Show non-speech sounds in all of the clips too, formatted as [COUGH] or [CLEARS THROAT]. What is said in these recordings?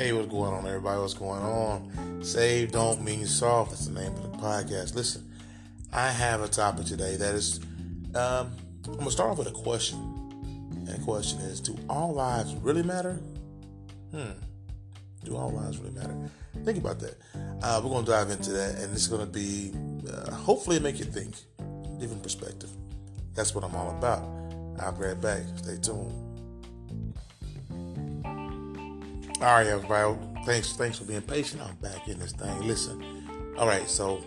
Hey, what's going on, everybody? What's going on? Save don't mean soft. That's the name of the podcast. Listen, I have a topic today that is. Um, I'm gonna start off with a question, and the question is: Do all lives really matter? Hmm. Do all lives really matter? Think about that. Uh, we're gonna dive into that, and it's gonna be uh, hopefully make you think, different perspective. That's what I'm all about. I'll be right back. Stay tuned. All right, everybody. Thanks, thanks for being patient. I'm back in this thing. Listen. All right, so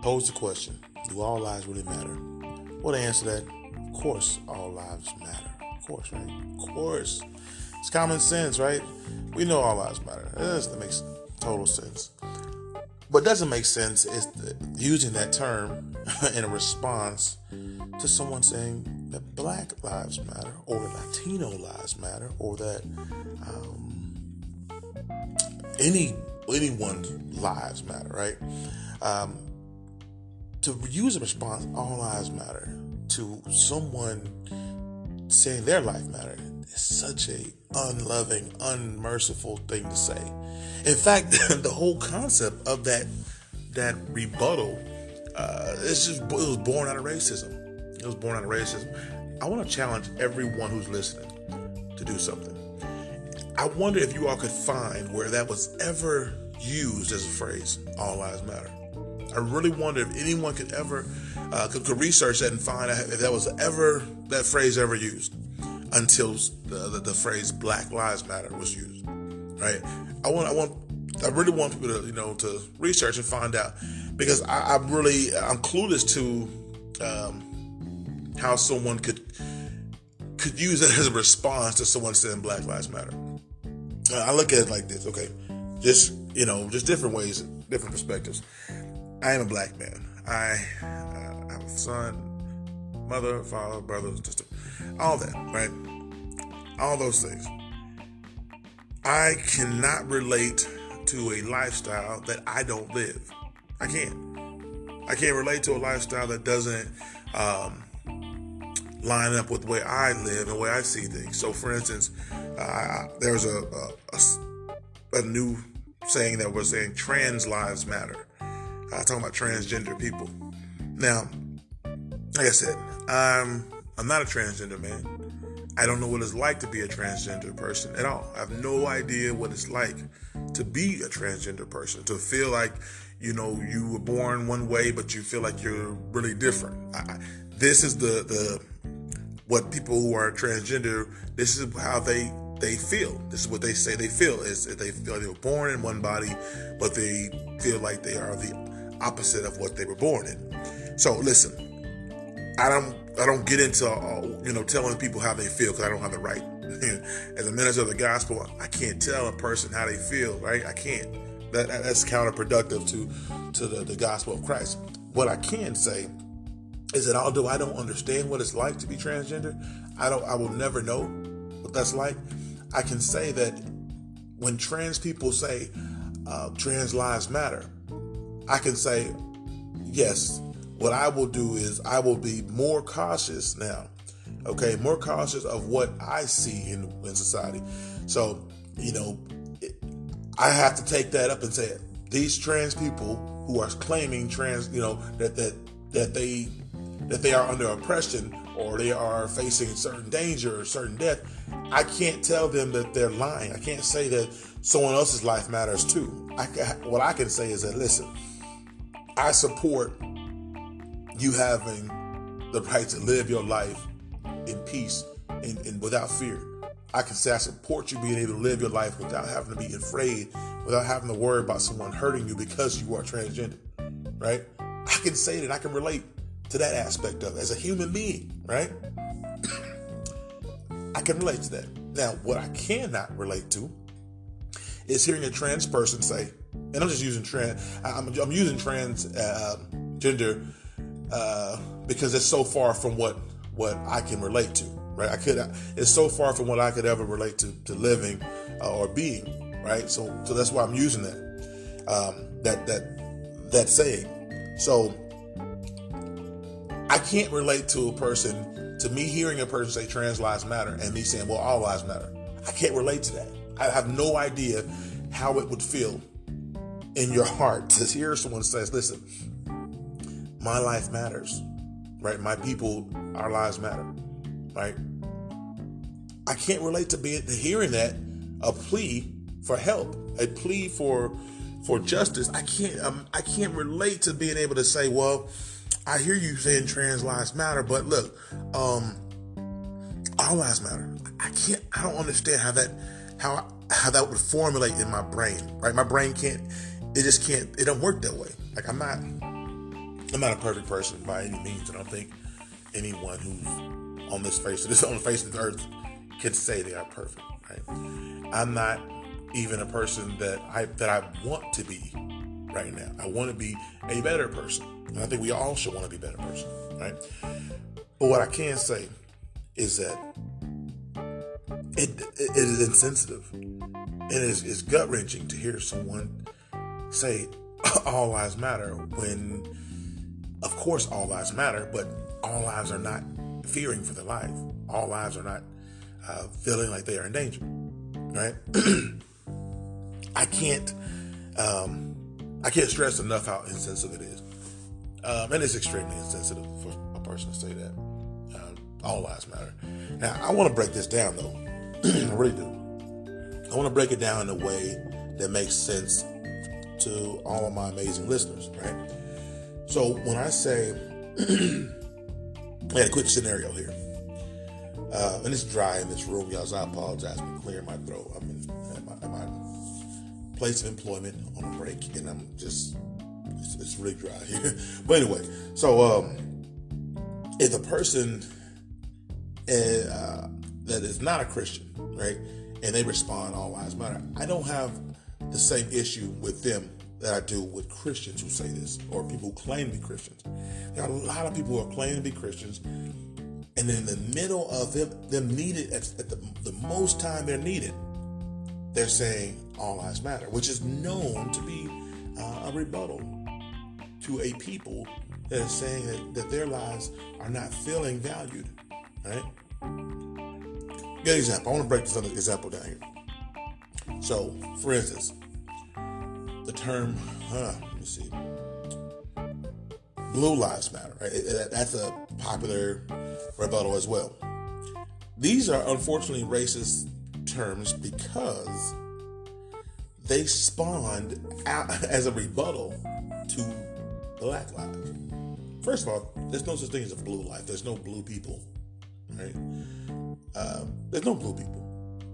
pose the question: Do all lives really matter? Well, to answer that, of course, all lives matter. Of course, right? Of course. It's common sense, right? We know all lives matter. That makes total sense. What doesn't make sense is using that term [LAUGHS] in a response to someone saying that Black lives matter, or Latino lives matter, or that um, any anyone's lives matter, right? Um, to use a response, all lives matter to someone saying their life matter is such a unloving, unmerciful thing to say. In fact, [LAUGHS] the whole concept of that that rebuttal, uh, it's just it was born out of racism. It was born out of racism. I want to challenge everyone who's listening to do something. I wonder if you all could find where that was ever used as a phrase, all lives matter. I really wonder if anyone could ever uh, could, could, research that and find out if that was ever that phrase ever used until the, the, the, phrase Black Lives Matter was used. Right? I want I want I really want people to you know to research and find out because I, am really I'm clueless to um, how someone could could use it as a response to someone saying Black Lives Matter. I look at it like this, okay? Just, you know, just different ways, different perspectives. I am a black man. I uh, have a son, mother, father, brother, sister, all that, right? All those things. I cannot relate to a lifestyle that I don't live. I can't. I can't relate to a lifestyle that doesn't um, line up with the way I live and the way I see things. So, for instance, uh, there's a, a, a, new saying that we're saying trans lives matter. Uh, talking about transgender people. Now, like I said, I'm I'm not a transgender man. I don't know what it's like to be a transgender person at all. I have no idea what it's like to be a transgender person, to feel like, you know, you were born one way, but you feel like you're really different. I, this is the the what people who are transgender, this is how they they feel. This is what they say they feel is that they feel they were born in one body, but they feel like they are the opposite of what they were born in. So listen, I don't I don't get into uh, you know telling people how they feel because I don't have the right. [LAUGHS] As a minister of the gospel, I can't tell a person how they feel. Right? I can't. That that's counterproductive to to the, the gospel of Christ. What I can say is that although I don't understand what it's like to be transgender, I don't I will never know what that's like. I can say that when trans people say uh, trans lives matter, I can say yes. What I will do is I will be more cautious now. Okay, more cautious of what I see in, in society. So, you know, I have to take that up and say these trans people who are claiming trans, you know, that that that they that they are under oppression or they are facing certain danger or certain death, I can't tell them that they're lying. I can't say that someone else's life matters too. I, what I can say is that, listen, I support you having the right to live your life in peace and, and without fear. I can say I support you being able to live your life without having to be afraid, without having to worry about someone hurting you because you are transgender, right? I can say that I can relate to that aspect of it as a human being, right? [COUGHS] I can relate to that. Now, what I cannot relate to is hearing a trans person say, and I'm just using trans, I'm, I'm using trans uh, gender uh, because it's so far from what what I can relate to, right? I could, it's so far from what I could ever relate to to living uh, or being, right? So, so that's why I'm using that, um, that that that saying. So I can't relate to a person, to me hearing a person say trans lives matter and me saying, well, all lives matter. I can't relate to that. I have no idea how it would feel in your heart to hear someone says, listen, my life matters, right? My people, our lives matter, right? I can't relate to being to hearing that a plea for help, a plea for for justice. I can't um, I can't relate to being able to say, well, I hear you saying trans lives matter, but look, um, all lives matter. I can't. I don't understand how that how how that would formulate in my brain. Right, my brain can't. It just can't. It don't work that way. Like I'm not. I'm not a perfect person by any means. and I don't think anyone who's on this face, this on the face of the earth, can say they are perfect. Right. I'm not even a person that I that I want to be right now. I want to be a better person. And I think we all should want to be better person, right? But what I can say is that it, it, it is insensitive and it's, it's gut wrenching to hear someone say [LAUGHS] all lives matter when, of course, all lives matter, but all lives are not fearing for their life. All lives are not uh, feeling like they are in danger, right? [CLEARS THROAT] I can't, um, I can't stress enough how insensitive it is, um, and it's extremely insensitive for a person to say that. Uh, all lives matter. Now, I want to break this down though. [CLEARS THROAT] I really do. I want to break it down in a way that makes sense to all of my amazing listeners, right? So when I say, [CLEARS THROAT] I had a quick scenario here. Uh, and it's dry in this room, y'all. So I apologize for clearing my throat. I'm in place of employment on a break, and I'm just it's, it's really dry [LAUGHS] here. but anyway, so um, if a person uh, that is not a Christian, right, and they respond, "All lives matter," I don't have the same issue with them that I do with Christians who say this, or people who claim to be Christians. There are a lot of people who are claiming to be Christians, and in the middle of them, them needed at, at the, the most time they're needed, they're saying all lives matter, which is known to be uh, a rebuttal to a people that is saying that, that their lives are not feeling valued. Right? Good example. I want to break this other example down here. So, for instance, the term, huh, let me see, blue lives matter, right? That's a popular rebuttal as well. These are unfortunately racist terms because they spawned out [LAUGHS] as a rebuttal to black lives. First of all, there's no such thing as a blue life. There's no blue people, right? Uh, there's no blue people.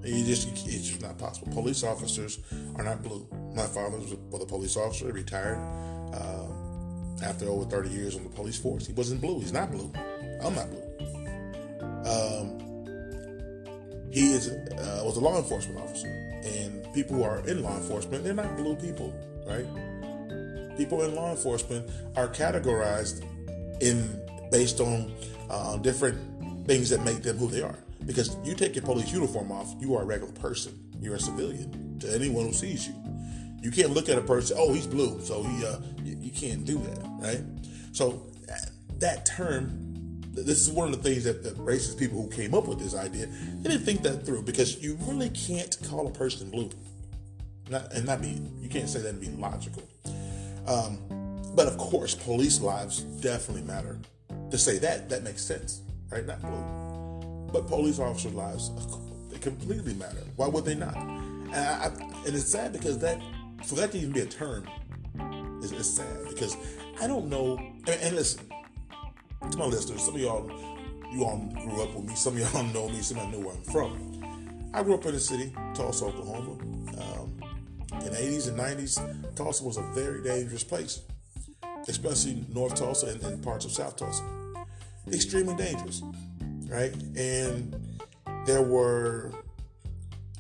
You just it's just not possible. Police officers are not blue. My father was a, police officer, retired uh, after over 30 years on the police force. He wasn't blue. He's not blue. I'm not blue. Um, he is uh, was a law enforcement officer, and people who are in law enforcement, they're not blue people, right? People in law enforcement are categorized in based on uh, different things that make them who they are. Because you take your police uniform off, you are a regular person. You're a civilian to anyone who sees you. You can't look at a person, oh, he's blue, so he, uh, you, you can't do that, right? So that, that term this is one of the things that the racist people who came up with this idea they didn't think that through because you really can't call a person blue. Not, and not be you can't say that and be logical. Um, but of course police lives definitely matter. To say that that makes sense right? Not blue. But police officer lives they completely matter. Why would they not? And, I, and it's sad because that for that to even be a term is, is sad because I don't know and, and listen to my listeners, some of y'all, you all grew up with me. Some of y'all [LAUGHS] know me. Some of y'all know where I'm from. I grew up in the city, Tulsa, Oklahoma. Um, in the 80s and 90s, Tulsa was a very dangerous place, especially North Tulsa and, and parts of South Tulsa. Extremely dangerous, right? And there were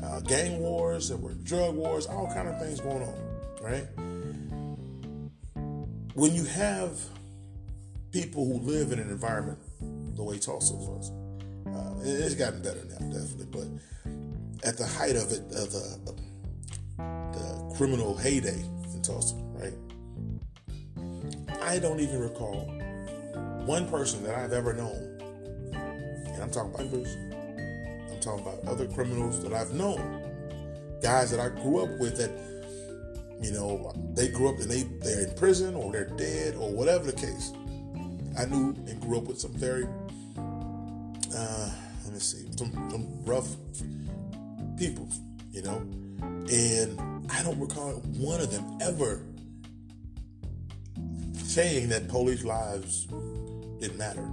uh, gang wars, there were drug wars, all kind of things going on, right? When you have people who live in an environment the way Tulsa was. Uh, it's gotten better now, definitely, but at the height of it, of the, the criminal heyday in Tulsa, right? I don't even recall one person that I've ever known, and I'm talking about I'm talking about other criminals that I've known, guys that I grew up with that you know, they grew up and they they're in prison or they're dead or whatever the case. I knew and grew up with some very, uh, let me see, some, some rough people, you know, and I don't recall one of them ever saying that police lives didn't matter.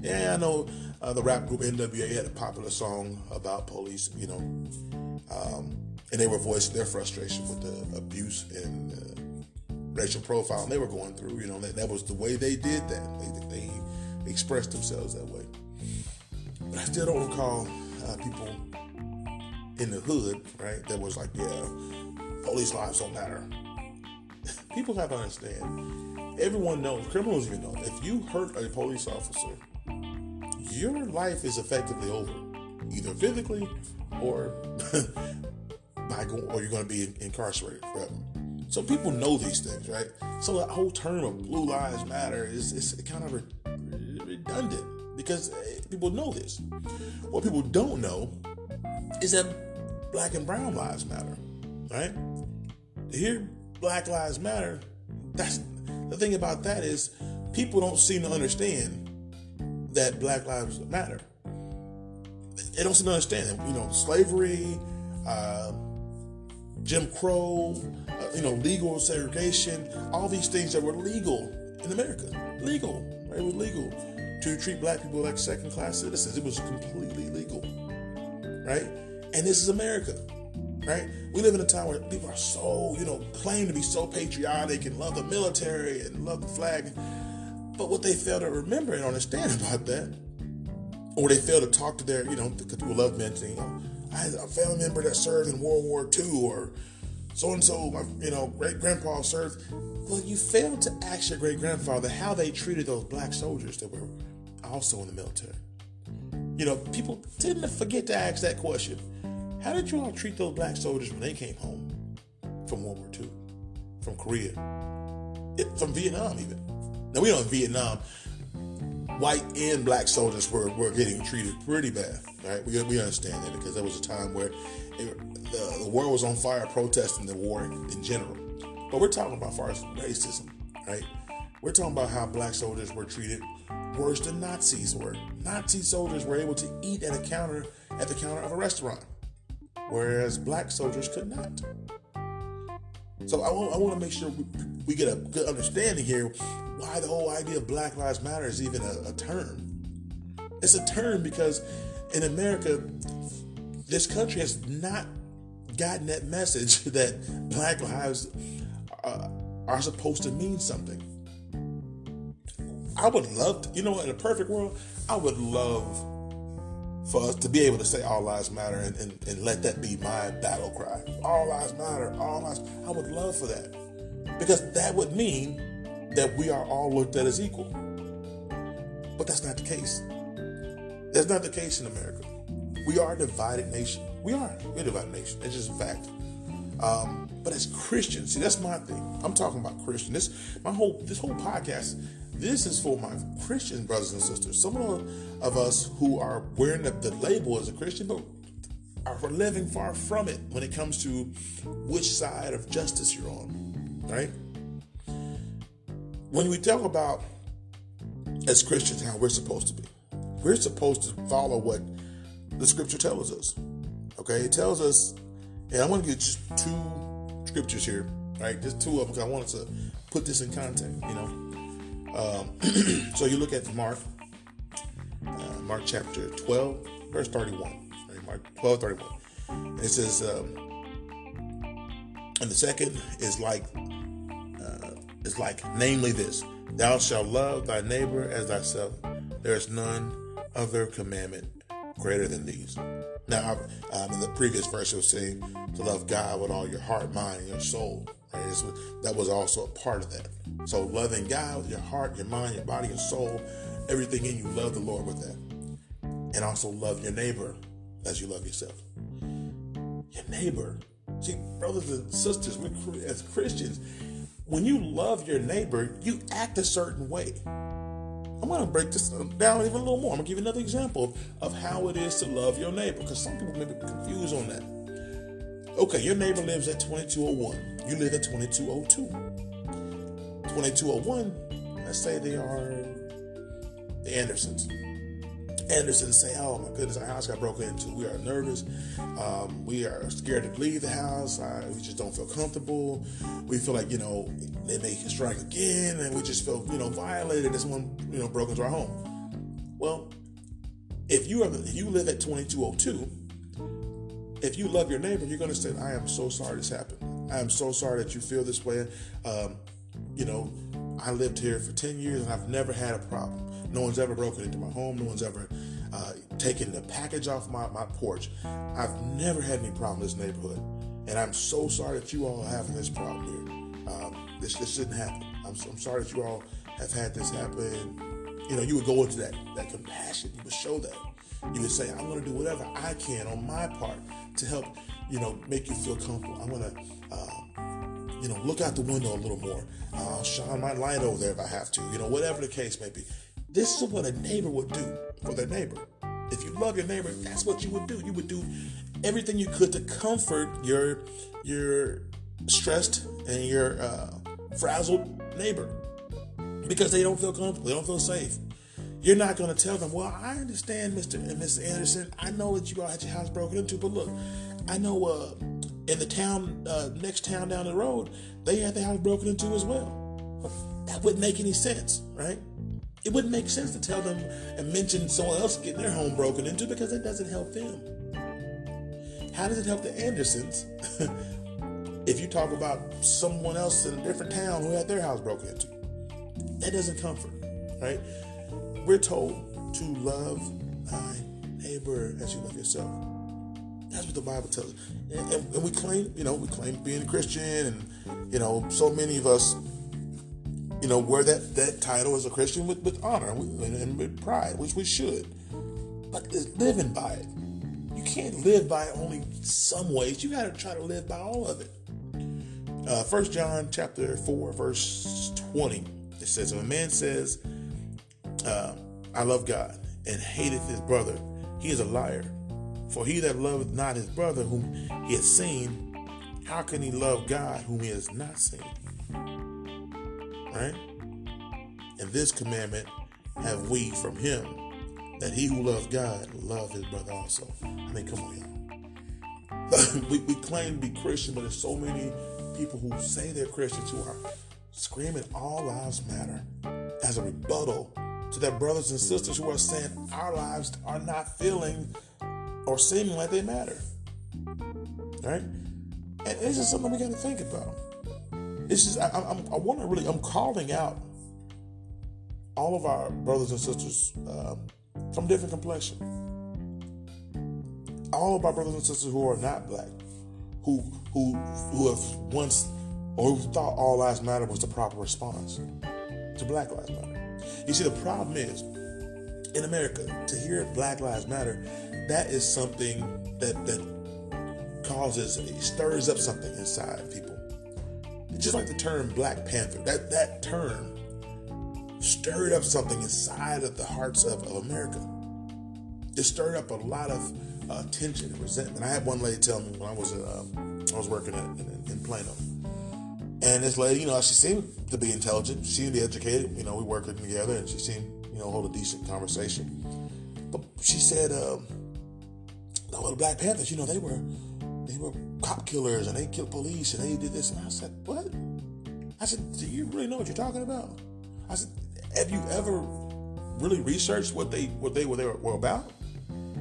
Yeah, I know uh, the rap group NWA had a popular song about police, you know, um, and they were voicing their frustration with the abuse and uh, racial profile and they were going through. You know, that, that was the way they did that. They, they expressed themselves that way. But I still don't recall uh, people in the hood, right, that was like, yeah, police lives don't matter. [LAUGHS] people have to understand. Everyone knows, criminals even know, if you hurt a police officer, your life is effectively over, either physically or [LAUGHS] by going, or you're going to be incarcerated forever. So people know these things, right? So that whole term of blue lives matter is, is kind of redundant because eh, people know this. What people don't know is that black and brown lives matter, right? Hear Black Lives Matter, that's the thing about that is people don't seem to understand that Black Lives Matter. They don't seem to understand. You know, slavery, uh, Jim Crow, uh, you know, legal segregation, all these things that were legal in America. Legal, right? It was legal to treat black people like second class citizens. It was completely legal, right? And this is America, right? We live in a time where people are so, you know, claim to be so patriotic and love the military and love the flag. But what they fail to remember and understand [LAUGHS] about that, or they fail to talk to their, you know, because people love mentioning, you know, I had a family member that served in World War II, or so and so, my, you know, great grandpa served. Well, you failed to ask your great grandfather how they treated those black soldiers that were also in the military. You know, people tend to forget to ask that question. How did you all treat those black soldiers when they came home from World War II, from Korea, it, from Vietnam even? Now we know in Vietnam, white and black soldiers were, were getting treated pretty bad, right? We, we understand that because there was a time where it, the, the world was on fire protesting the war in general. But we're talking about far as racism, right? We're talking about how black soldiers were treated worse than Nazis were. Nazi soldiers were able to eat at a counter at the counter of a restaurant, whereas black soldiers could not. So I want, I want to make sure we, we, get a good understanding here why the whole idea of Black Lives Matter is even a, a term. It's a term because in America, this country has not gotten that message [LAUGHS] that Black lives uh, are supposed to mean something. I would love to, you know, in a perfect world, I would love for us to be able to say all lives matter and, and, and let that be my battle cry. All lives matter, all lives. I would love for that. Because that would mean that we are all looked at as equal. But that's not the case. That's not the case in America. We are a divided nation. We are. We're a divided nation. It's just a fact. Um, but as Christians, see, that's my thing. I'm talking about Christian. This my whole this whole podcast this is for my Christian brothers and sisters. Some of us who are wearing the, the label as a Christian, but are living far from it when it comes to which side of justice you're on, right? When we talk about as Christians how we're supposed to be, we're supposed to follow what the scripture tells us. Okay, it tells us, and I'm going to give just two scriptures here, right? Just two of them because I wanted to put this in context, you know. Um, [CLEARS THROAT] so you look at Mark, uh, Mark chapter 12, verse 31. Right? Mark 12, 31. And it says, um, and the second is like, uh, is like, namely this, thou shalt love thy neighbor as thyself. There is none other commandment greater than these. Now, um, in the previous verse, it was saying to love God with all your heart, mind, and your soul. That was also a part of that. So loving God with your heart, your mind, your body, your soul, everything in you, love the Lord with that. And also love your neighbor as you love yourself. Your neighbor. See, brothers and sisters, as Christians, when you love your neighbor, you act a certain way. I'm going to break this down even a little more. I'm going to give you another example of how it is to love your neighbor because some people may be confused on that. Okay, your neighbor lives at 2201. You live at 2202. 2201, let's say they are the Andersons. Andersons say, "Oh my goodness, our house got broken into. We are nervous. Um, we are scared to leave the house. Uh, we just don't feel comfortable. We feel like you know they may strike again, and we just feel you know violated. This one you know broke into our home. Well, if you are if you live at 2202, if you love your neighbor, you're going to say, "I am so sorry this happened. I am so sorry that you feel this way. Um, you know, I lived here for 10 years and I've never had a problem. No one's ever broken into my home. No one's ever uh, taken the package off my, my porch. I've never had any problem in this neighborhood. And I'm so sorry that you all are having this problem here. Um, this, this shouldn't happen. I'm, I'm sorry that you all have had this happen. You know, you would go into that, that compassion. You would show that. You would say, I'm going to do whatever I can on my part to help, you know, make you feel comfortable. I'm to, uh, you know, look out the window a little more. I'll shine my light over there if I have to. You know, whatever the case may be. This is what a neighbor would do for their neighbor. If you love your neighbor, that's what you would do. You would do everything you could to comfort your your stressed and your uh, frazzled neighbor because they don't feel comfortable, they don't feel safe. You're not going to tell them, well, I understand, Mr. and Miss Anderson. I know that you all had your house broken into, but look, I know uh, in the town, uh, next town down the road, they had their house broken into as well. That wouldn't make any sense, right? It wouldn't make sense to tell them and mention someone else getting their home broken into because it doesn't help them. How does it help the Andersons [LAUGHS] if you talk about someone else in a different town who had their house broken into? That doesn't comfort, right? We're told to love thy neighbor as you love yourself. That's what the Bible tells us. And, and, we claim, you know, we claim being a Christian, and you know, so many of us you know, wear that, that title as a Christian with, with honor and, and with pride, which we should. But living by it. You can't live by it only some ways. You got to try to live by all of it. Uh, 1 John chapter 4, verse 20, it says, If a man says, I love God, and hateth his brother, he is a liar. For he that loveth not his brother whom he has seen, how can he love God whom he has not seen? Right? And this commandment have we from him, that he who loves God love his brother also. I mean, come on, y'all. [COUGHS] we, we claim to be Christian, but there's so many people who say they're Christians who are screaming all lives matter as a rebuttal to their brothers and sisters who are saying our lives are not feeling or seeming like they matter. Right? And this is something we got to think about. It's just I, I'm, I want to really I'm calling out all of our brothers and sisters um, from different complexion. All of our brothers and sisters who are not black, who who who have once or who thought all lives matter was the proper response to Black Lives Matter. You see, the problem is in America to hear Black Lives Matter, that is something that that causes it stirs up something inside people just like the term Black Panther, that, that term stirred up something inside of the hearts of, of America. It stirred up a lot of uh, tension and resentment. I had one lady tell me when I was uh, I was working at, in, in Plano, and this lady, you know, she seemed to be intelligent, she seemed to be educated. You know, we working together, and she seemed, you know, hold a decent conversation. But she said, um, "Well, the Black Panthers, you know, they were they were cop killers and they killed police and they did this. And I said, What? I said, Do you really know what you're talking about? I said, Have you ever really researched what they what they, what they were, were about?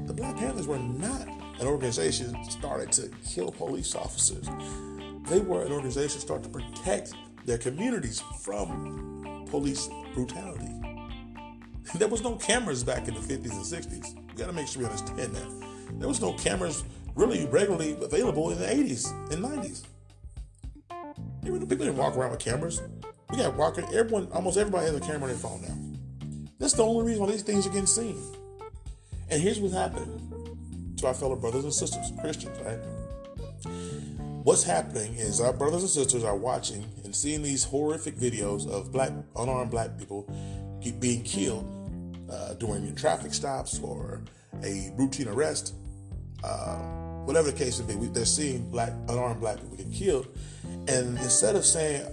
The Black Panthers were not an organization started to kill police officers. They were an organization started to protect their communities from police brutality. [LAUGHS] There was no cameras back in the 50s and 60s. We got to make sure we understand that. There was no cameras really regularly available in the 80s and 90s. People didn't walk around with cameras. We got walking. Everyone, almost everybody has a camera on their phone now. That's the only reason why these things are getting seen. And here's what's happening to our fellow brothers and sisters, Christians, right? What's happening is our brothers and sisters are watching and seeing these horrific videos of black, unarmed black people being killed uh, during traffic stops or a routine arrest uh, whatever the case may be, they're seeing black unarmed black people get killed, and instead of saying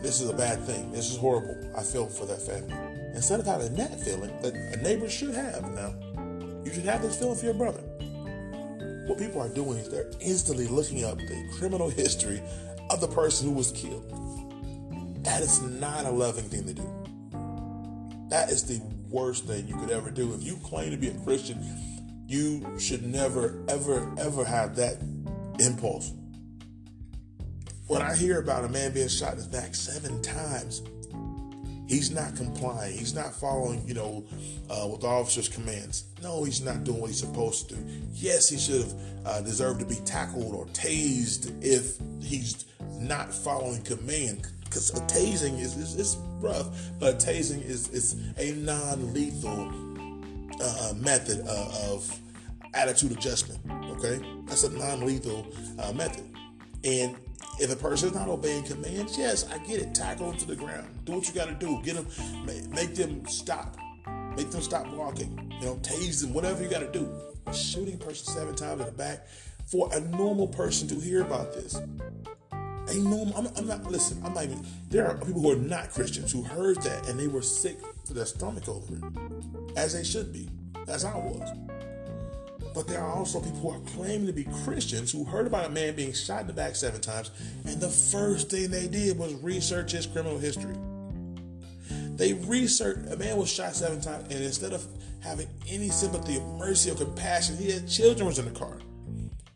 this is a bad thing, this is horrible, I feel for that family. Instead of having that feeling that a neighbor should have now, you should have this feeling for your brother. What people are doing is they're instantly looking up the criminal history of the person who was killed. That is not a loving thing to do. That is the worst thing you could ever do. If you claim to be a Christian, you should never, ever, ever have that impulse. When I hear about a man being shot in the back seven times, he's not complying. He's not following, you know, uh, with the officer's commands. No, he's not doing what he's supposed to do. Yes, he should have uh, deserved to be tackled or tased if he's not following command. Because a tasing is, is, is rough, but a tasing is, is a non-lethal uh, method uh, of attitude adjustment. Okay, that's a non-lethal uh, method. And if a person is not obeying commands, yes, I get it. Tackle them to the ground. Do what you got to do. Get them, make them stop. Make them stop walking. You know, tase them. Whatever you got to do. Shooting a person seven times in the back for a normal person to hear about this. A normal. I'm, I'm not. Listen. I'm not even. There are people who are not Christians who heard that and they were sick to their stomach over it, as they should be, as I was. But there are also people who are claiming to be Christians who heard about a man being shot in the back seven times, and the first thing they did was research his criminal history. They researched a man was shot seven times, and instead of having any sympathy, or mercy, or compassion, he had children was in the car.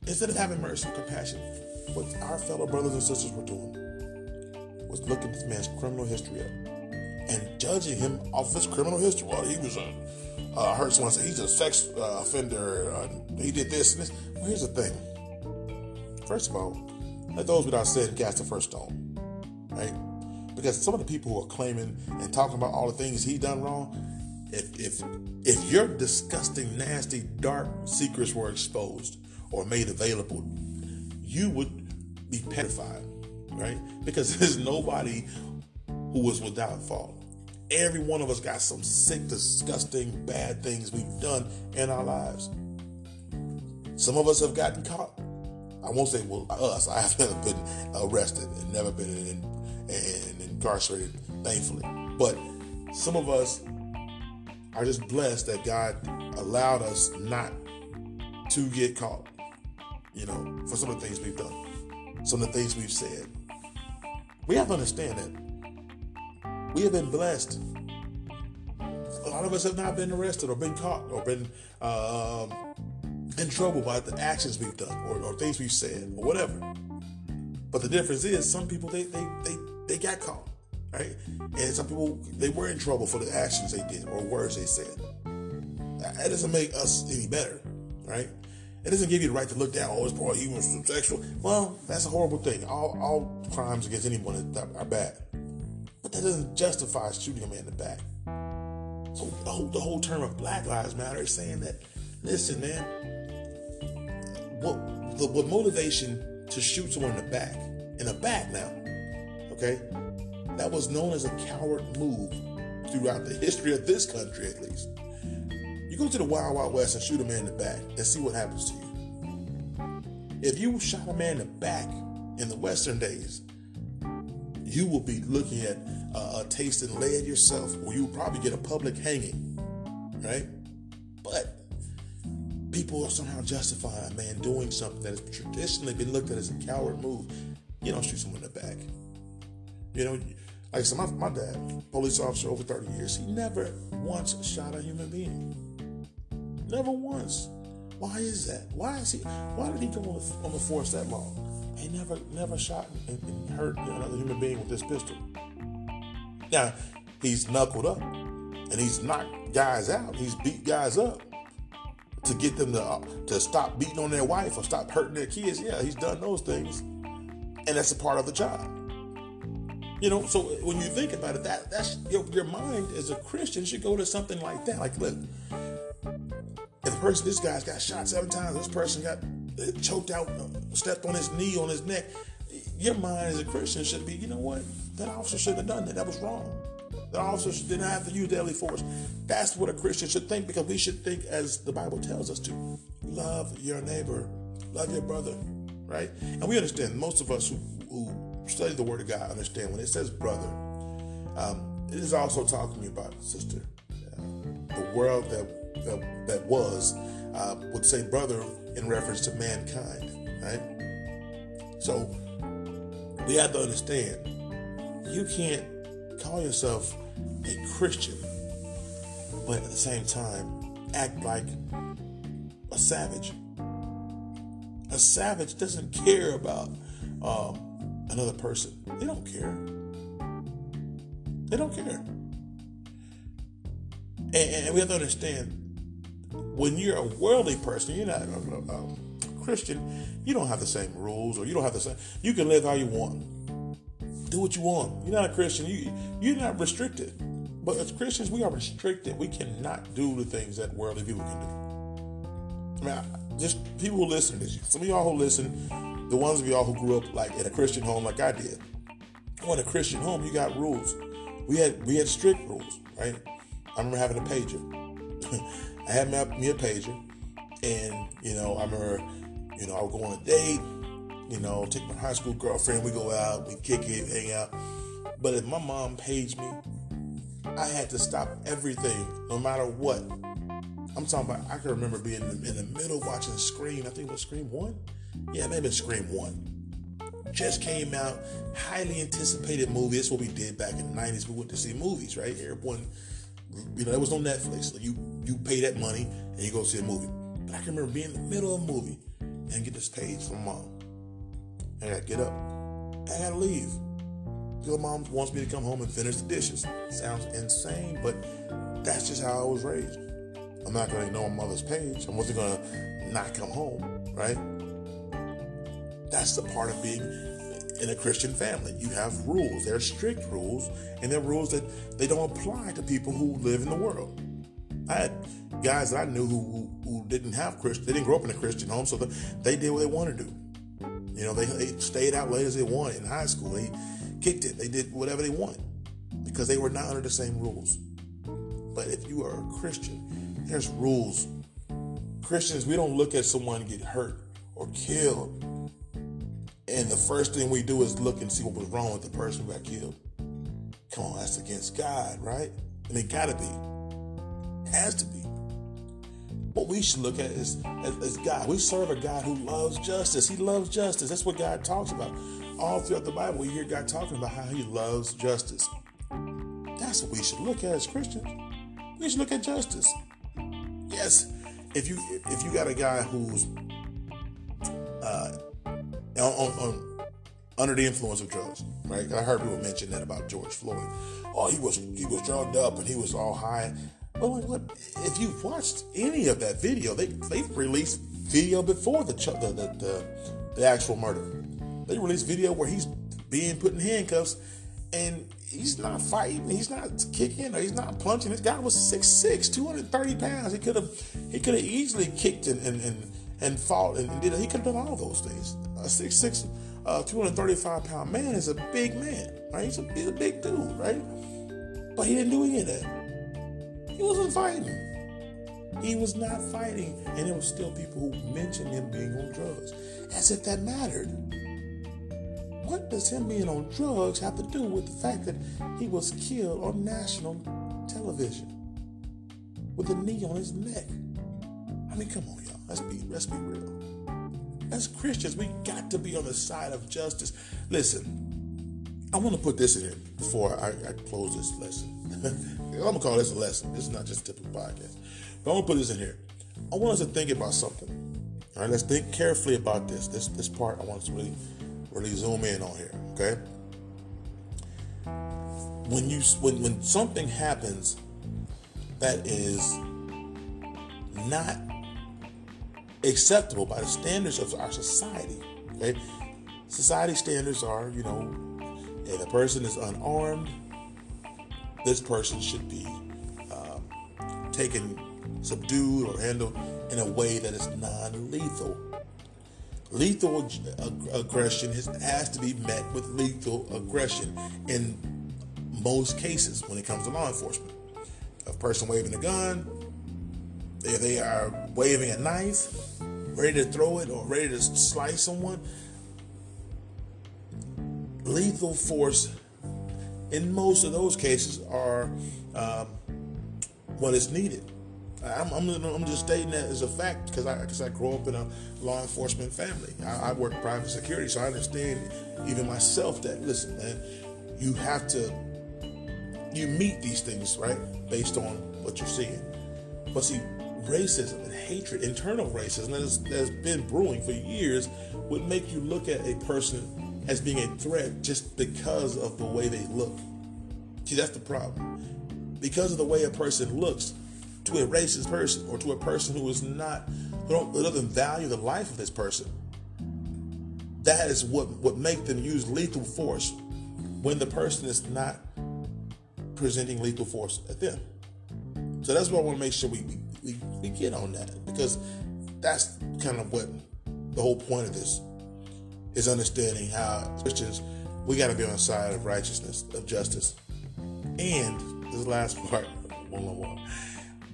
Instead of having mercy and compassion, what our fellow brothers and sisters were doing was looking this man's criminal history up and judging him off his criminal history. Well, he was a uh, someone he's a sex uh, offender. Uh, he did this and this. Well, here's the thing. First of all, let those without sin cast the first stone, right? Because some of the people who are claiming and talking about all the things he done wrong, if if if your disgusting, nasty, dark secrets were exposed or made available, you would be petrified, right? Because [LAUGHS] there's nobody who was without fault. Every one of us got some sick, disgusting, bad things we've done in our lives. Some of us have gotten caught. I won't say well us. I have [LAUGHS] never been arrested and never been in, in, incarcerated, thankfully. But some of us are just blessed that God allowed us not to get caught. You know, for some of the things we've done, some of the things we've said. We have to understand that we have been blessed. A lot of us have not been arrested or been caught or been uh, in trouble by the actions we've done or, or, things we've said or whatever. But the difference is some people they they they, they got caught, right? And some people they were in trouble for the actions they did or words they said. That doesn't make us any better, right? It doesn't give you the right to look down. Oh, it's probably was sexual. Well, that's a horrible thing. All all crimes against anyone are bad. But that doesn't justify shooting a man in the back. So the whole, the whole term of Black Lives Matter is saying that, listen, man, what the what motivation to shoot someone in the back, in the back now, okay, that was known as a coward move throughout the history of this country, at least. You go to the Wild Wild West and shoot a man in the back and see what happens to you. If you shot a man in the back in the Western days, you will be looking at uh, a taste and lead yourself, or you will probably get a public hanging, right? But people are somehow justifying a man doing something that has traditionally been looked at as a coward move. You don't shoot someone in the back. You know, like I said, my, my dad, police officer over 30 years, he never once shot a human being. Never once. Why is that? Why is he? Why did he go on the, on the force that long? He never never shot and, and hurt another human being with this pistol. Now, he's knuckled up and he's knocked guys out. He's beat guys up to get them to uh, to stop beating on their wife or stop hurting their kids. Yeah, he's done those things, and that's a part of the job. You know, so when you think about it, that that's your, your mind as a Christian should go to something like that. Like, look, if the person, this guy's got shot seven times, this person got choked out, stepped on his knee, on his neck. Your mind as a Christian should be, you know what? That officer shouldn't have done that. That was wrong. The officer didn't have to use deadly force. That's what a Christian should think because we should think as the Bible tells us to. Love your neighbor love your brother, right? And we understand most of us who, who study the Word of God understand when it says brother, um, it is also talking about sister. Uh, the world that that, that was uh, would say brother in reference to mankind, right? So we have to understand you can't call yourself a Christian, but at the same time act like a savage. A savage doesn't care about um, another person. They don't care. They don't care. And, and we have to understand when you're a worldly person, you're not a, a, Christian, you don't have the same rules or you don't have the same, you can live how you want. Do what you want. You're not a Christian, you, you're not restricted. But as Christians, we are restricted. We cannot do the things that worldly people can do. I mean, I, just people who listen to this, some of y'all who listen, the ones of y'all who grew up like in a Christian home like I did. Well, in a Christian home, you got rules. We had we had strict rules, right? I remember having a pager. [LAUGHS] I had me a pager, and you know, I remember, you know, I would go on a date, you know, take my high school girlfriend, we go out, we kick it, hang out. But if my mom paged me, I had to stop everything, no matter what. I'm talking about. I can remember being in the, middle watching Scream. I think it was Scream One. Yeah, maybe Scream One. Just came out, highly anticipated movie. That's what we did back in the '90s. We went to see movies, right? Everyone, you know, there was no Netflix. So you you pay that money and you go see a movie. But I can remember being in the middle of a movie and get this page from mom. And I gotta get up. I gotta leave. Your mom wants me to come home and finish the dishes. Sounds insane, but that's just how I was raised. I'm not to ignore my mother's page. I wasn't to not come home, right? That's the part of being in a Christian family. You have rules. They're strict rules, and they're rules that they don't apply to people who live in the world. I had guys that I knew who, who didn't have Christian, they didn't grow up in a Christian home, so they did what they wanted to do. You know, they, they stayed out late as they wanted in high school. They kicked it. They did whatever they wanted because they were not under the same rules. But if you are a Christian, there's rules. Christians, we don't look at someone get hurt or killed, and the first thing we do is look and see what was wrong with the person who got killed. Come on, that's against God, right? And it gotta be. Has to be. What we should look at is, God. We serve a God who loves justice. He loves justice. That's what God talks about all throughout the Bible, we hear God talking about how He loves justice. That's what we should look at as Christians. We should look at justice. Yes, if you if you got a guy who's uh, on, on under the influence of drugs, right? I heard people mention that about George Floyd. Oh, he was he was drugged up and he was all high. Well, what, if you've watched any of that video, they they released video before the the, the, the, actual murder. They released video where he's being put in handcuffs and he's not fighting, he's not kicking, or he's not punching. This guy was 6'6", 230 pounds. He could have he could have easily kicked and and, and, and fought and did he could have done all those things. A 6'6", uh, 235 pound man is a big man, right? He's a, he's a big dude, right? But he didn't do any of that. He wasn't fighting. He was not fighting, and there were still people who mentioned him being on drugs, as if that mattered. What does him being on drugs have to do with the fact that he was killed on national television with a knee on his neck? I mean, come on, y'all. Let's be let's be real. As Christians, we got to be on the side of justice. Listen, I want to put this in here before I, I close this lesson. [LAUGHS] I'm gonna call this a lesson. This is not just a typical podcast. But I'm gonna put this in here. I want us to think about something. All right, let's think carefully about this. This this part I want us to really really zoom in on here, okay? When you when when something happens that is not acceptable by the standards of our society, okay? Society standards are, you know, if a person is unarmed, this person should be um, taken, subdued, or handled in a way that is non-lethal Lethal aggression has, has to be met with lethal aggression in most cases when it comes to law enforcement. A person waving a gun, if they are waving a knife, ready to throw it or ready to slice someone, lethal force in most of those cases are um, what is needed. I'm, I'm, I'm, just stating that as a fact because I, cause I grew up in a law enforcement family. I, I work private security, so I understand even myself that, listen, man, you have to, you meet these things, right, based on what you're seeing. But see, racism and hatred, internal racism that has, that has been brewing for years, would make you look at a person as being a threat just because of the way they look. See, that's the problem. Because of the way a person looks, to a racist person or to a person who is not who, who doesn't value the life of this person. That is what what make them use lethal force when the person is not presenting lethal force at them. So that's what I want to make sure we, we, we get on that because that's kind of what the whole point of this is understanding how Christians we got to be on the side of righteousness, of justice, and this last part, one more, one.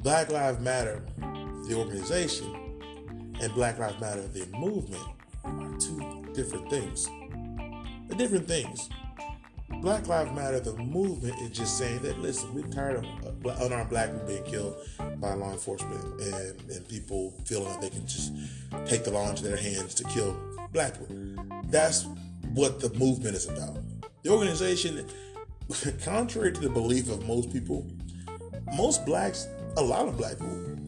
Black Lives Matter, the organization, and Black Lives Matter, the movement, are two different things. They're different things. Black Lives Matter, the movement, is just saying that, listen, we're tired of uh, unarmed black people being killed by law enforcement and, and people feeling like they can just take the law into their hands to kill black people. That's what the movement is about. The organization, [LAUGHS] contrary to the belief of most people, most blacks a lot of black people.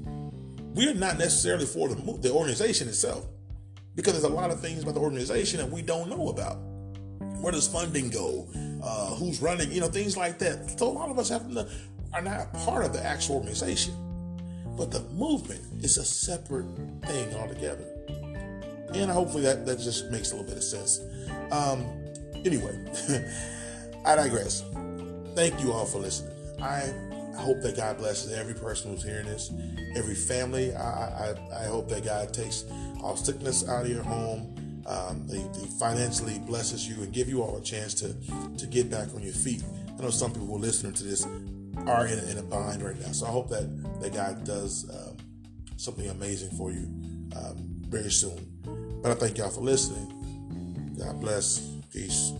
We're not necessarily for the, the organization itself because there's a lot of things about the organization that we don't know about. Where does funding go? Uh, who's running? You know, things like that. So a lot of us have to, are not part of the actual organization. But the movement is a separate thing altogether. And hopefully that, that just makes a little bit of sense. Um, anyway, [LAUGHS] I digress. Thank you all for listening. I hope that God blesses every person who's hearing this, every family. I, I, I hope that God takes all sickness out of your home. Um, he, he, financially blesses you and give you all a chance to to get back on your feet. I know some people who are listening to this are in a, in a bind right now, so I hope that that God does um, something amazing for you um, very soon. But I thank y'all for listening. God bless. Peace.